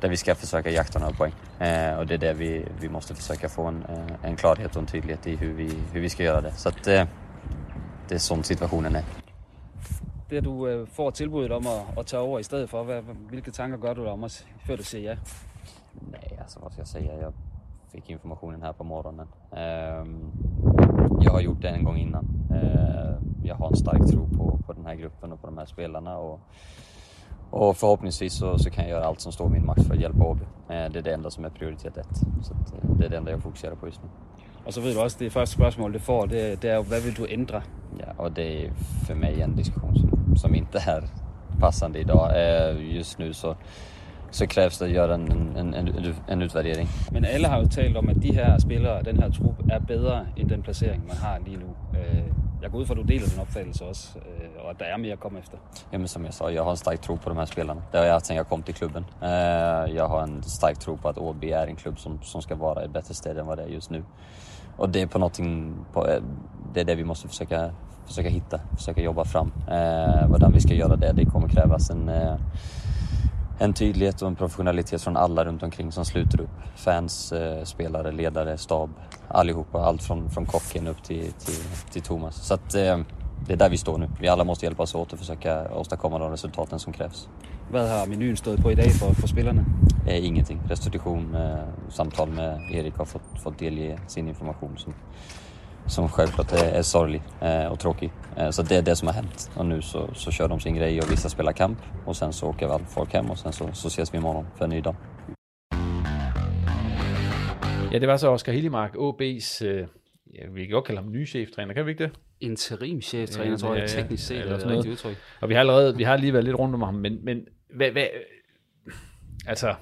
där vi ska försöka jakta några poäng. Eh, och det är det vi, vi måste försöka få en, eh, en klarhet och en tydlighet i hur vi, hur vi ska göra det. Så att, eh, det är sån situationen är det du øh, får tilbuddet om at, at tage over i stedet for, hvad, hvilke tanker gør du dig om os, før du siger ja? Nej, alltså vad ska jag säga? Jag fick informationen här på morgonen. Um, jag har gjort det en gång innan. Uh, jag har en stark tro på, på den här gruppen och på de här spelarna. Och, och förhoppningsvis så, så kan jag göra allt som står i min makt för att hjälpa AB. Uh, det är det enda som är prioritet ett. Så det är det enda jag fokuserar på just nu. Og så ved du også, det første spørgsmål, det får, det, det er jo, hvad vil du ændre? Ja, og det er for mig en diskussion, som, som inte är passande idag. Eh, just nu så, så krävs det att göra en, en, en, en utvärdering. Men alle har jo talt om, at de her spillere, den her trup, er bedre end den placering, man har lige nu. Øh, Jeg går ud fra, at du deler den opfattelse også, øh, og at der er mere at komme efter. Ja, men som jag sa, jag har en stark tro på de här spelarna. Det har jag haft sedan jag kom till klubben. Eh, Jag har en stark tro på att Åby är en klubb som, som ska vara i bättre ställe än vad det är just nu. Och det är på någonting, på, eh, det är det vi måste försöka, försöka hitta, försöka jobba fram. Eh, Hvordan vi ska göra det, det kommer krävas en, eh, en tydlighet och en professionalitet från alla runt omkring som sluter upp. Fans, eh, spelare, ledare, stab, allihopa. Allt från, från kocken upp till, till, till Thomas. Så att, eh, det är där vi står nu. Vi alla måste hjälpas åt och försöka åstadkomma de resultaten som krävs. Hvad har menuen stået på i dag for, for spillerne? Eh, ingenting. Restitution, eh, samtal med Erik har fått, fått delge sin information som, som självklart är, är sorglig eh, och tråkig. Eh, så det är det som har hänt. Och nu så, så kör de sin grej och vissa spelar kamp och sen så åker väl folk hem och sen så, så ses vi imorgon för en ny dag. Ja, det var så Oscar Hillemark, OB's, øh, ja, vi kan godt kalde ham nye cheftræner, kan vi ikke det? Interimcheftræner, tror jeg, teknisk set er eller det sådan noget. rigtige udtryk. Og vi har allerede, vi har lige været lidt rundt om ham, men, men hvad, hvad, altså,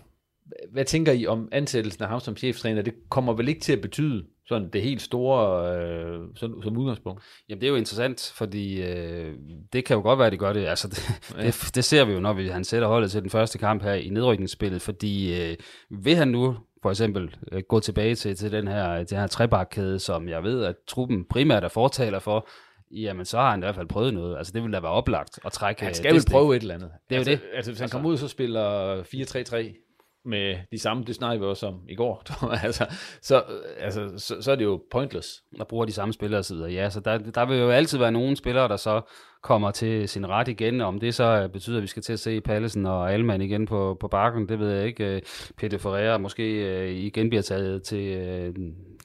hvad tænker I om ansættelsen af ham som cheftræner? Det kommer vel ikke til at betyde sådan det helt store øh, sådan, som udgangspunkt? Jamen det er jo interessant, fordi øh, det kan jo godt være, at de gør det. Altså, det, Ja. det, det ser vi jo, når vi, han sætter holdet til den første kamp her i nedrykningsspillet, fordi øh, vil han nu for eksempel øh, gå tilbage til, til den her, den her trebakkæde, som jeg ved, at truppen primært er fortaler for, jamen så har han i hvert fald prøvet noget. Altså det vil da være oplagt at trække Han øh, skal det vel prøve et eller andet. Det er altså, jo det. Altså, hvis han altså, kommer ud, så spiller 4-3-3 med de samme, det snakkede vi også om i går, altså, så, øh, altså, så, så er det jo pointless. der bruger de samme spillere osv. Ja, så der, der vil jo altid være nogle spillere, der så kommer til sin ret igen. Om det så øh, betyder, at vi skal til at se Pallesen og Alman igen på, på bakken, det ved jeg ikke. Øh, Peter Ferreira måske igen bliver taget til,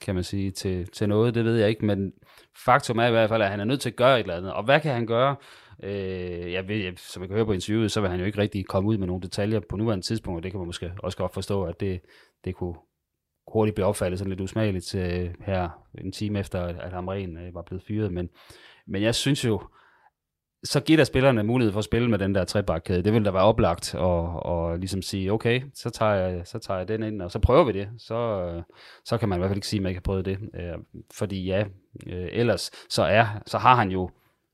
kan man sige, til, til noget, det ved jeg ikke. Men faktum er i hvert fald, at han er nødt til at gøre et eller andet. Og hvad kan han gøre? Øh, jeg ved, som jeg kan høre på interviewet, så vil han jo ikke rigtig komme ud med nogle detaljer på nuværende tidspunkt, og det kan man måske også godt forstå, at det, det kunne hurtigt blive opfattet sådan lidt usmageligt øh, her en time efter, at Hamren øh, var blevet fyret. Men, men jeg synes jo, så giver der spillerne mulighed for at spille med den der trebakkæde. Det vil da være oplagt og, og ligesom sige, okay, så tager, jeg, så tager jeg den ind, og så prøver vi det. Så, øh, så kan man i hvert fald ikke sige, at man ikke har prøvet det. Øh, fordi ja, øh, ellers så, er, så har han jo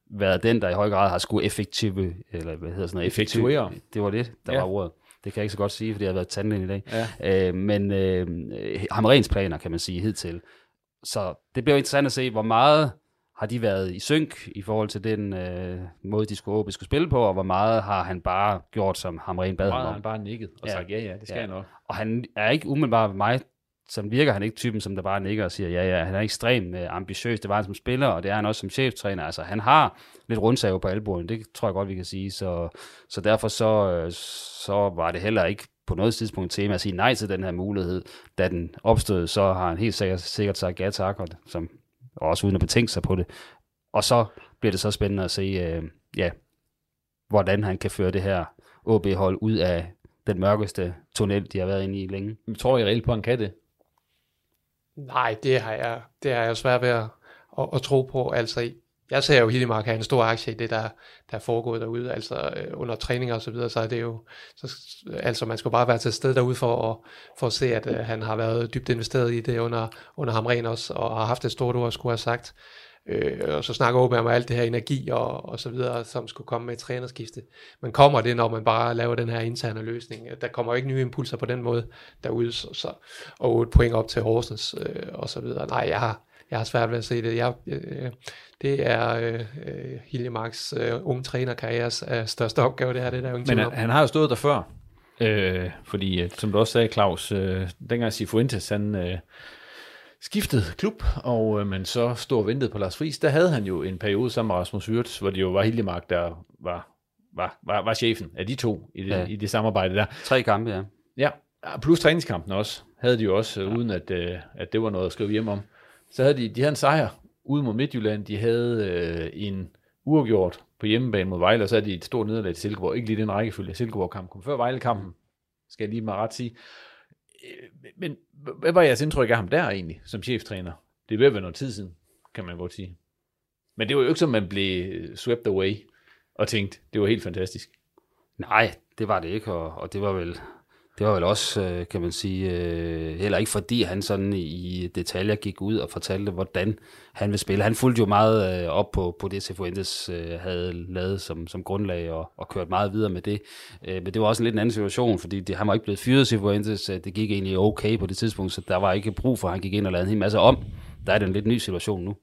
været den, der i høj grad har skulle effektive, eller hvad hedder sådan noget? Effektuere. Det var det, der Ja. ja. var ordet. Det kan jeg ikke så godt sige, fordi jeg har været tandlægen i dag. Ja. Øh, men øh, Hamrens planer, kan man sige, hidtil. Så det bliver interessant at se, hvor meget har de været i synk i forhold til den øh, måde, de skulle, OB skulle spille på, og hvor meget har han bare gjort, som Hamren bad ham har om. han bare nikket og sagt, ja, ja, det skal jeg nok. Og han er ikke umiddelbart mig, som virker han ikke typen, som der bare nikker og siger, ja, ja, han er ekstremt øh, ambitiøs, det var han som spiller, og det er han også som cheftræner. Altså, han har lidt rundsav på albuen, det tror jeg godt, vi kan sige. Så, så derfor så, øh, så var det heller ikke på noget tidspunkt tema at sige nej til den her mulighed. Da den opstod, så har han helt sikkert, sikkert sagt ja tak, og, som, og også uden at betænke sig på det. Og så bliver det så spændende at se, øh, ja, hvordan han kan føre det her OB-hold ud af den mørkeste tunnel, de har været inde i længe. Jeg tror I reelt på, at han kan det? Nej, det har jeg, det har jeg svært ved at, at, at tro på. Altså, jeg ser jo Hillemark have en stor aktie i det, der, der er foregået derude, altså øh, under træninger og så videre, så er det jo, så, altså man skulle bare være til stede derude for at, for at se, at øh, han har været dybt investeret i det under, under Hamren også, og har haft et stort ord at skulle have sagt. Øh, og så snakker Åbe om alt det her energi og, og så videre, som skulle komme med et trænerskifte. Men kommer det, når man bare laver den her interne løsning? Der kommer jo ikke nye impulser på den måde derude, så, så, og et point op til Horsens øh, og så videre. Nej, jeg har, jeg har svært ved at se det. Jeg, øh, det er øh, øh, Hiljemarks øh, unge trænerkarrieres øh, største opgave, det her, det er der jo Men han, han har jo stået der før. Øh, fordi, øh, som du også sagde, Claus, øh, dengang Sifuentes, han øh, skiftede klub, og øh, man så stod og ventede på Lars Friis, der havde han jo en periode sammen med Rasmus Hyrts, hvor det jo var Hildemark, der var, var, var, var chefen af de to i det, ja. I det samarbejde der. Tre kampe, ja. Ja, plus træningskampen også, havde de jo også, ja. uden at, øh, at det var noget at skrive hjem om. Så havde de, de havde en sejr ude mod Midtjylland, de havde øh, en uafgjort på hjemmebane mod Vejle, og så havde de et stort nederlag til Silkeborg. Ikke lige den rækkefølge, Silkeborg-kampen kom før Vejle-kampen, skal jeg lige med ret sige. Øh, men hvad var jeres indtryk af ham der egentlig, som cheftræner? Det er ved at være noget tid siden, kan man godt sige. Men det var jo ikke som, man blev øh, swept away og tænkte, det var helt fantastisk. Nej, det var det ikke, og, og det var vel det var vel også, øh, kan man sige, øh, heller ikke fordi han sådan i detaljer gik ud og fortalte, hvordan han vil spille. Han fulgte jo meget øh, op på, på det, Cifuentes havde lavet som, som grundlag og, og kørt meget videre med det. men det var også en lidt en anden situation, fordi det, han var ikke blevet fyret, Cifuentes. Det gik egentlig okay på det tidspunkt, så der var ikke brug for, at han gik ind og lavede en hel masse om. Der er det en lidt ny situation nu.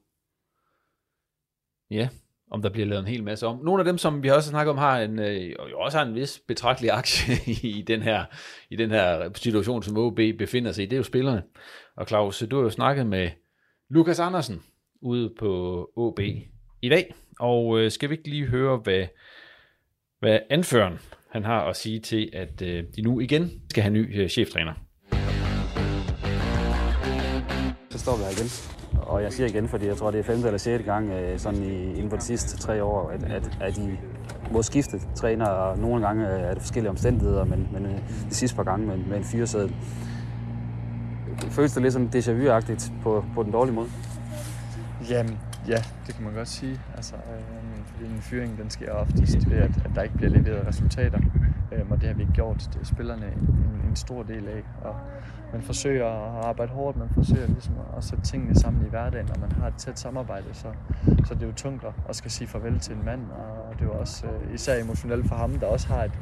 Ja, om der bliver lavet en hel masse om. Nogle af dem, som vi også snakket om, har en, øh, jo også har en vis betragtelig aktie i den her, i den her situation, som OB befinder sig i, det er jo spillerne. Og Claus, du har jo snakket med Lukas Andersen ude på OB i dag, og øh, skal vi ikke lige høre, hvad, hvad anføreren han har at sige til, at øh, de nu igen skal have ny øh, cheftræner. Så står vi her igen og jeg siger igen, fordi jeg tror, det er femte eller sjette gang øh, sådan i, inden for de sidste tre år, at, at, at de må skifte træner, og nogle gange øh, er det forskellige omstændigheder, men, men øh, de sidste par gange med, med en fyresæde. Føles det lidt sådan déjà vu-agtigt på, på den dårlige måde? Jamen, ja, det kan man godt sige. Altså, øh, en fyring den sker oftest ved, at, at der ikke bliver leveret resultater. Øh, og det har vi ikke gjort. Det er spillerne en, en, stor del af. Og man forsøger at arbejde hårdt, man forsøger ligesom at sætte tingene sammen i hverdagen, og man har et tæt samarbejde, så, så det er jo tungt at skal sige farvel til en mand, og det er jo også øh, især emotionelt for ham, der også har et,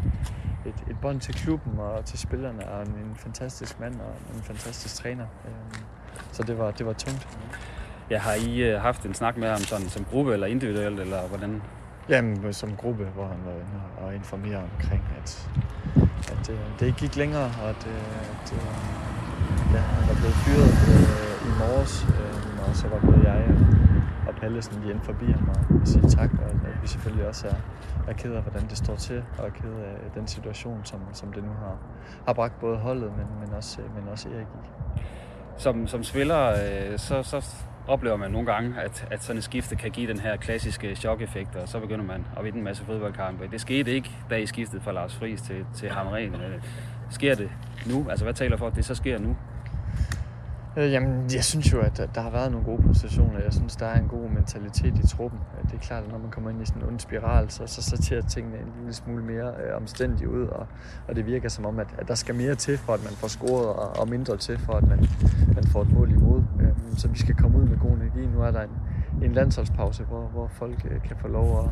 et, et bånd til klubben og til spillerne, og en, en fantastisk mand og en fantastisk træner. Øh, så det var, det var tungt. Ja, har I øh, haft en snak med ham sådan, som gruppe eller individuelt, eller hvordan? Jamen, som gruppe, hvor han var inde og informere omkring, at, at det, det ikke gik længere, og at, at ja, han var blevet fyret øh, i morges, øh, og så var både jeg og Pallesen lige ind forbi ham og sige tak, og at vi selvfølgelig også er, er ked af, hvordan det står til, og er ked af den situation, som, som det nu har, har bragt både holdet, men, men, også, men også Erik i. Som, som spiller, øh, så, så oplever man nogle gange, at, at sådan et skifte kan give den her klassiske chok-effekt, og så begynder man at vinde en masse fodboldkampe. Det skete ikke, da I skiftede fra Lars Friis til, til Hamren. Øh, sker det nu? Altså, hvad taler for, at det så sker nu? Øh, jamen, jeg synes jo, at der har været nogle gode præstationer. Jeg synes, der er en god mentalitet i truppen. Øh, det er klart, at når man kommer ind i sådan en ond spiral, så, så sorterer tingene en lille smule mere øh, omstændigt ud, og, og det virker som om, at, at der skal mere til, for at man får scoret, og, og mindre til, for at man, man får et mål imod. Øh, så vi skal komme ud med god energi. Nu er der en, en landsholdspause, hvor, hvor folk øh, kan få lov at,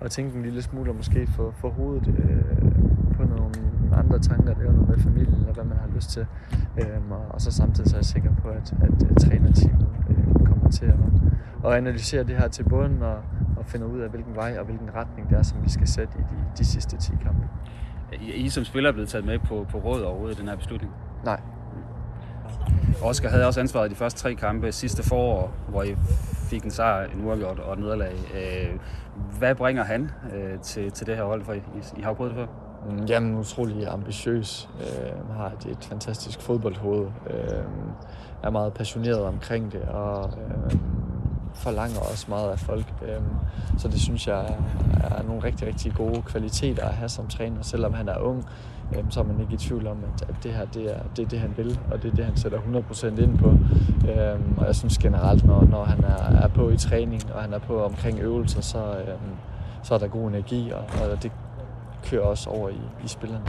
at tænke en lille smule, og måske få, få hovedet øh, nogle andre tanker, det er noget med familien, eller hvad man har lyst til. Øhm, og, og så samtidig så er jeg sikker på, at, at, at trænerteamet øh, kommer til at, at analysere det her til bunden, og, og finde ud af, hvilken vej og hvilken retning det er, som vi skal sætte i de, de sidste 10 kampe. I, I som spiller er blevet taget med på, på råd overhovedet i den her beslutning? Nej. Oscar havde også ansvaret i de første tre kampe sidste forår, hvor I fik en sejr, en uafgjort og et nederlag. Øh, hvad bringer han øh, til, til det her hold, for I, I har prøvet det før? Mm, jamen, utrolig ambitiøs. Øh, har et, et fantastisk fodboldhoved. Øh, er meget passioneret omkring det, og øh, forlanger også meget af folk. Øh, så det synes jeg er, er nogle rigtig, rigtig gode kvaliteter at have som træner. Selvom han er ung, øh, så er man ikke i tvivl om, at, at det her det er, det er det, han vil, og det er det, han sætter 100% ind på. Øh, og jeg synes generelt, når, når han er, er på i træning, og han er på omkring øvelser, så, øh, så er der god energi, og, og det kører også over i, i spillerne.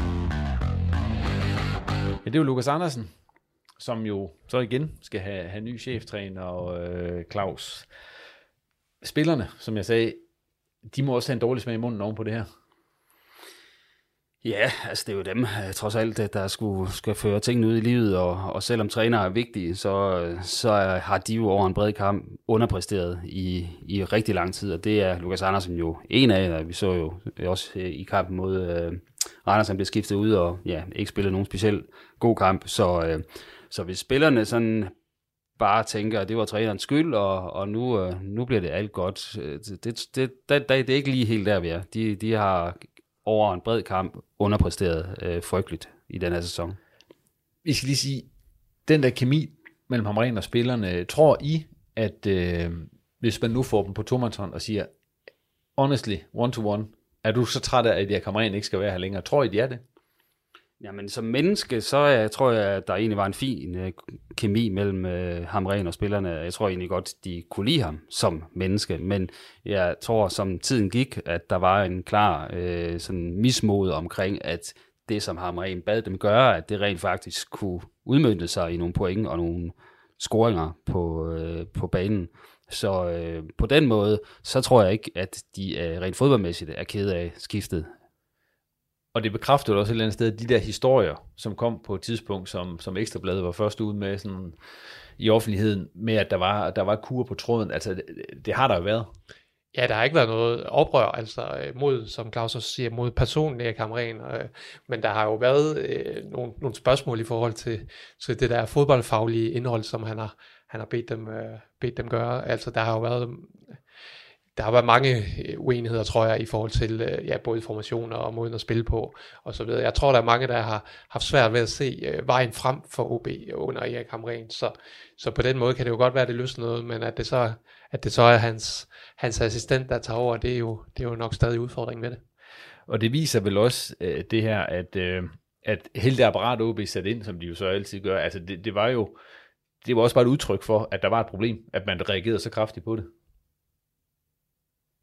Ja, det er jo Lukas Andersen, som jo så igen skal have, have ny cheftræner, og øh, Claus. Spillerne, som jeg sagde, de må også have en dårlig smag i munden oven på det her. Ja, altså det er jo dem, øh, trods alt, øh, der skulle, skal føre tingene ud i livet, og, og selvom træner er vigtige, så, øh, så har de jo over en bred kamp underpræsteret i, i rigtig lang tid, og det er Lukas Andersen jo en af, vi så jo også i kampen mod øh, Randers, han blev skiftet ud, og ja, ikke spillede nogen speciel god kamp, så, øh, så hvis spillerne sådan bare tænker, at det var trænerens skyld, og, og nu, nu bliver det alt godt, det, det, det, det, det er ikke lige helt der, vi er. De, de har over en bred kamp underpresteret øh, frygteligt i den her sæson. Vi skal lige sige, den der kemi mellem Hamren og spillerne, tror I, at øh, hvis man nu får dem på tomandshånd og siger, honestly, one to one, er du så træt af, at jeg Hamren ikke skal være her længere? Tror I, de er det? Jamen, som menneske, så jeg, tror jeg, at der egentlig var en fin øh, kemi mellem øh, uh, Hamren og spillerne. Jeg tror egentlig godt, de kunne lide ham som menneske, men jeg tror, som tiden gik, at der var en klar øh, sådan mismod omkring, at det, som Hamren bad dem gøre, at det rent faktisk kunne udmønte sig i nogle point og nogle scoringer på, øh, på banen. Så øh, på den måde, så tror jeg ikke, at de øh, rent fodboldmæssigt er ked af skiftet og det bekræftede også et eller andet sted, de der historier, som kom på et tidspunkt, som, som Ekstrabladet var først ude med sådan, i offentligheden, med at der var, der var kur på tråden. Altså, det, det har der jo været. Ja, der har ikke været noget oprør, altså øh, mod, som Claus også siger, mod personen Erik øh, men der har jo været øh, nogle, nogle spørgsmål i forhold til, til det der fodboldfaglige indhold, som han har, han har bedt dem, øh, bedt dem gøre. Altså, der har jo været der har været mange øh, uenigheder, tror jeg, i forhold til øh, ja, både formationer og måden at spille på og så videre. Jeg tror, der er mange, der har haft svært ved at se øh, vejen frem for OB under Erik Hamren. Så, så på den måde kan det jo godt være, at det løsner noget, men at det så, at det så er hans, hans assistent, der tager over, det er, jo, det er jo nok stadig udfordring ved det. Og det viser vel også øh, det her, at, øh, at hele det apparat OB sat ind, som de jo så altid gør, altså det, det var jo det var også bare et udtryk for, at der var et problem, at man reagerede så kraftigt på det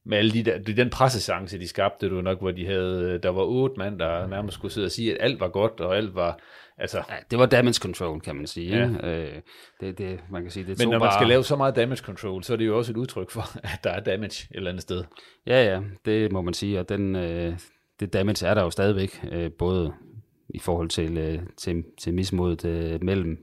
med alle de der, den pressechance, de skabte, du nok, hvor de havde, der var otte mand, der nærmest skulle sidde og sige, at alt var godt, og alt var, altså... Ja, det var damage control, kan man sige. Ja. Øh, det, det, man kan sige, det Men når bare... man skal lave så meget damage control, så er det jo også et udtryk for, at der er damage et eller andet sted. Ja, ja, det må man sige, og den, øh, det damage er der jo stadigvæk, øh, både i forhold til, øh, til, til mismodet øh, mellem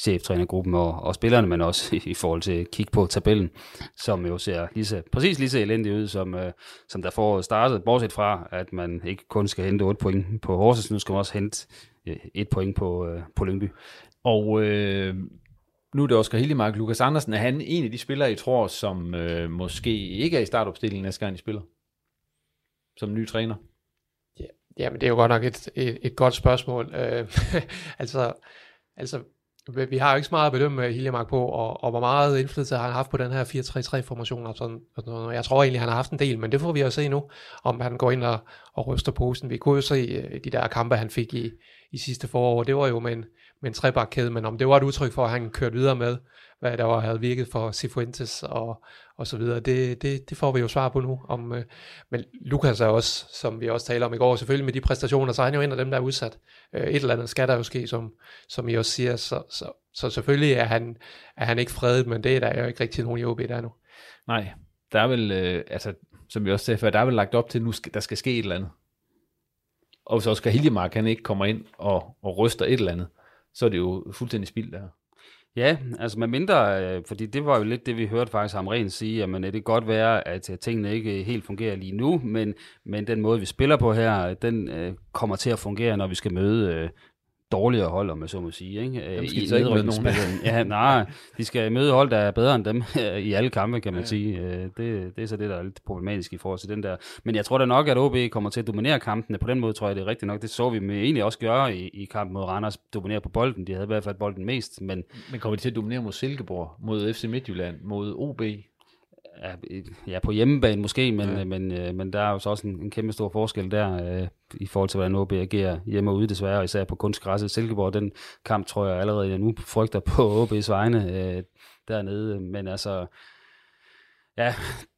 cheftrænergruppen og, og spillerne, men også i, i forhold til at kigge på tabellen, som jo ser lige så, præcis lige så elendig ud, som, øh, som der får startet, bortset fra, at man ikke kun skal hente 8 point på Horsens, nu skal man også hente øh, et point på, øh, på Lyngby. Og øh, nu er det Oscar Hillemark. Lukas Andersen, er han en af de spillere, I tror, som øh, måske ikke er i startopstillingen næste gang, I spiller? Som ny træner? Ja, jamen det er jo godt nok et, et, et godt spørgsmål. Øh, altså, altså vi har jo ikke så meget at bedømme øh, Hiljemark på, og, og hvor meget indflydelse har han haft på den her 4-3-3-formation. Og sådan, og sådan. Jeg tror egentlig, han har haft en del, men det får vi jo se nu, om han går ind og, og ryster posen. Vi kunne jo se øh, de der kampe, han fik i, i sidste forår. Det var jo med en, med en trebakkæde, men om det var et udtryk for, at han kørte videre med, hvad der var, havde virket for Cifuentes og, og så videre. Det, det, det får vi jo svar på nu. Om, øh, men Lukas er også, som vi også taler om i går, selvfølgelig med de præstationer, så er han jo en af dem, der er udsat. Øh, et eller andet skal der jo ske, som, som I også siger. Så, så, så selvfølgelig er han, er han ikke fredet, men det er der jo ikke rigtig nogen i OB der nu. Nej, der er vel, øh, altså, som vi også sagde før, der er vel lagt op til, at nu skal, der skal ske et eller andet. Og hvis Oscar Hiljemark han ikke kommer ind og, og ryster et eller andet, så er det jo fuldstændig spild der. Ja, altså med mindre, øh, fordi det var jo lidt det, vi hørte faktisk ham sige, at det kan godt være, at øh, tingene ikke øh, helt fungerer lige nu, men, men den måde, vi spiller på her, øh, den øh, kommer til at fungere, når vi skal møde øh, dårligere hold, om jeg så må sige. Ikke? Dem skal I, de så ikke møde nogen Ja, nej, de skal møde hold, der er bedre end dem i alle kampe, kan man ja. sige. Øh, det, det er så det, der er lidt problematisk i forhold til den der. Men jeg tror da nok, at OB kommer til at dominere kampene. På den måde tror jeg, det er rigtigt nok. Det så vi med egentlig også gøre i, i kampen mod Randers. Dominere på bolden. De havde i hvert fald bolden mest. Men, men kommer de til at dominere mod Silkeborg, mod FC Midtjylland, mod OB? Ja, på hjemmebane måske, men, ja. men, men, men der er jo så også en, en kæmpe stor forskel der øh, i forhold til, hvordan OB agerer hjemme og ude desværre, og især på kunstgræsset Silkeborg. Den kamp tror jeg allerede, jeg nu frygter på OB's vegne øh, dernede. Men altså, ja,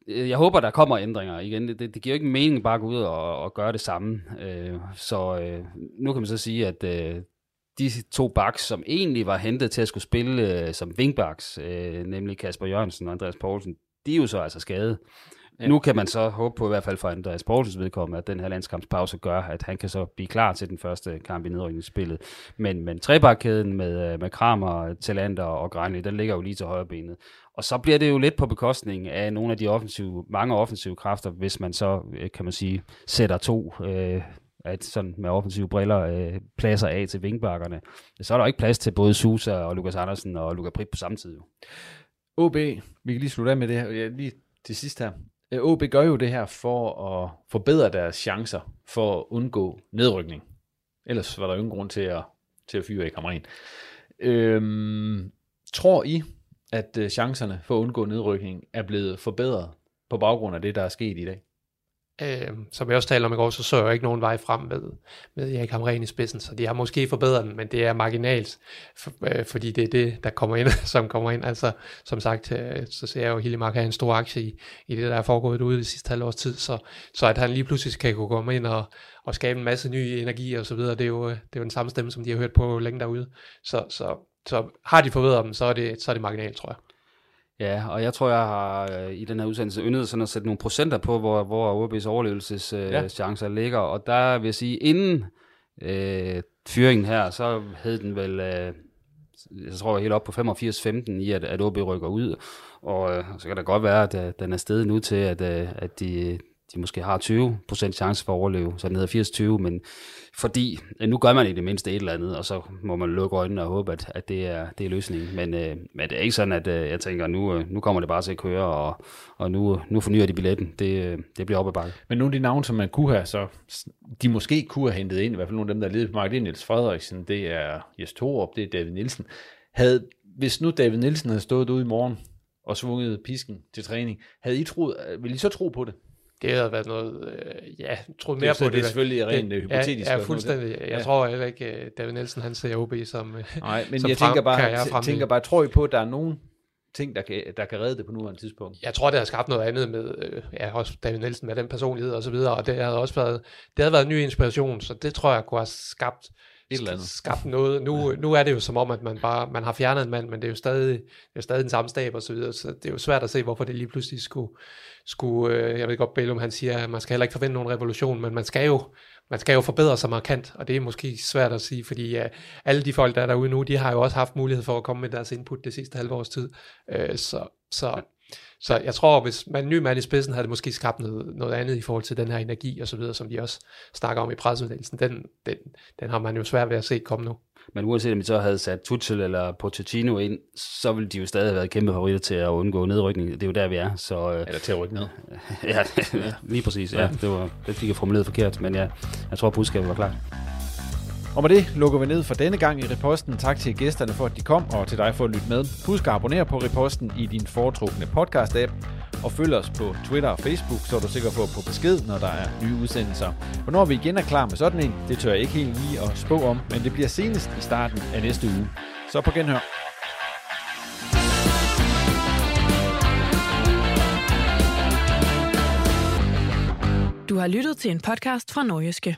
jeg håber, der kommer ændringer igen. Det, det, det giver jo ikke mening bare at gå ud og, og gøre det samme. Øh, så øh, nu kan man så sige, at øh, de to backs, som egentlig var hentet til at skulle spille øh, som wingbacks, øh, nemlig Kasper Jørgensen og Andreas Poulsen, de er jo så altså skadet. Ja. Nu kan man så håbe på, i hvert fald for Andreas Poulsens vedkommende, at den her landskampspause gør, at han kan så blive klar til den første kamp i nedrykningsspillet. Men, men trebakkæden med, med Kramer, Talander og Granli, den ligger jo lige til højre benet. Og så bliver det jo lidt på bekostning af nogle af de offensive, mange offensive kræfter, hvis man så, øh, kan man sige, sætter to øh, at sådan med offensive briller øh, pladser af til vingbakkerne. Så er der ikke plads til både Susa og Lukas Andersen og Lukas Prip på samme tid. OB, vi kan lige slutte af med det her, ja, lige til sidst her. Øh, OB gør jo det her for at forbedre deres chancer for at undgå nedrykning. Ellers var der jo ingen grund til at, til at fyre i kammeren. Øhm, tror I, at øh, chancerne for at undgå nedrykning er blevet forbedret på baggrund af det, der er sket i dag? Øh, som jeg også talte om i går, så så jeg ikke nogen vej frem med, med Erik Hamren i spidsen, så de har måske forbedret den, men det er marginalt, for, øh, fordi det er det, der kommer ind, som kommer ind. Altså, som sagt, øh, så ser jeg jo, at Hillemark har en stor aktie i, i det, der er foregået ude i de sidste halvårs tid, så, så at han lige pludselig kan kunne komme ind og, og skabe en masse ny energi og så videre, det er jo, øh, det er jo den samme stemme, som de har hørt på længe derude. Så, så, så har de forbedret dem, så er det, så er det marginalt, tror jeg. Ja, og jeg tror, jeg har øh, i den her udsendelse yndet sådan at sætte nogle procenter på, hvor, hvor OB's overlevelseschancer øh, ja. ligger. Og der vil jeg sige, inden øh, fyringen her, så hed den vel, øh, jeg tror helt op på 85-15 i, at, at OB rykker ud. Og øh, så kan det godt være, at øh, den er stedet nu til, at, øh, at de, de måske har 20% chance for at overleve, så den hedder 80-20, men fordi øh, nu gør man i det mindste et eller andet, og så må man lukke øjnene og håbe, at, at det, er, det er løsningen. Men, øh, men det er ikke sådan, at øh, jeg tænker, nu, øh, nu kommer det bare til at køre, og, og nu, nu fornyer de billetten. Det, øh, det bliver op ad bakke. Men nogle af de navne, som man kunne have, så de måske kunne have hentet ind, i hvert fald nogle af dem, der leder på markedet, det er Niels Frederiksen, det er Jes Torup, det er David Nielsen. Havde, hvis nu David Nielsen havde stået ude i morgen og svunget pisken til træning, havde I troet, øh, ville I så tro på det? Det havde været noget, øh, ja, troet mere det på det. Det er selvfølgelig rent det, hypotetisk. Ja, ja fuldstændig. Jeg ja. tror heller ikke, uh, David Nielsen, han ser OB som Nej, men som jeg tænker bare, jeg tænker bare, tror I på, at der er nogen ting, der kan, der kan redde det på nuværende tidspunkt? Jeg tror, det har skabt noget andet med, øh, ja, også David Nielsen med den personlighed og så videre, og det havde også været, det havde været en ny inspiration, så det tror jeg kunne have skabt et eller andet. skabt noget. Nu, nu er det jo som om, at man bare man har fjernet en mand, men det er jo stadig, det er stadig den samme stab og så videre, så det er jo svært at se, hvorfor det lige pludselig skulle, skulle øh, jeg ved godt, Bellum han siger, at man skal heller ikke forvente nogen revolution, men man skal jo, man skal jo forbedre sig markant, og det er måske svært at sige, fordi uh, alle de folk, der er derude nu, de har jo også haft mulighed for at komme med deres input det sidste halve års tid. Uh, så, så, så jeg tror, hvis man en ny mand i spidsen, havde det måske skabt noget, noget andet i forhold til den her energi og så videre, som de også snakker om i pressemeddelelsen. Den, den, den har man jo svært ved at se komme nu. Men uanset om de så havde sat Tuchel eller Pochettino ind, så ville de jo stadig have været kæmpe favoritter til at undgå nedrykning. Det er jo der, vi er. Så, eller til at rykke ned. ja, lige præcis. Ja, det, var, det fik jeg formuleret forkert, men ja, jeg tror, at budskabet var klart. Og med det lukker vi ned for denne gang i Reposten. Tak til gæsterne for, at de kom, og til dig for at lytte med. Husk at abonnere på Reposten i din foretrukne podcast-app, og følg os på Twitter og Facebook, så er du sikker på at få besked, når der er nye udsendelser. Hvornår vi igen er klar med sådan en, det tør jeg ikke helt lige at spå om, men det bliver senest i starten af næste uge. Så på genhør. Du har lyttet til en podcast fra Norgeske.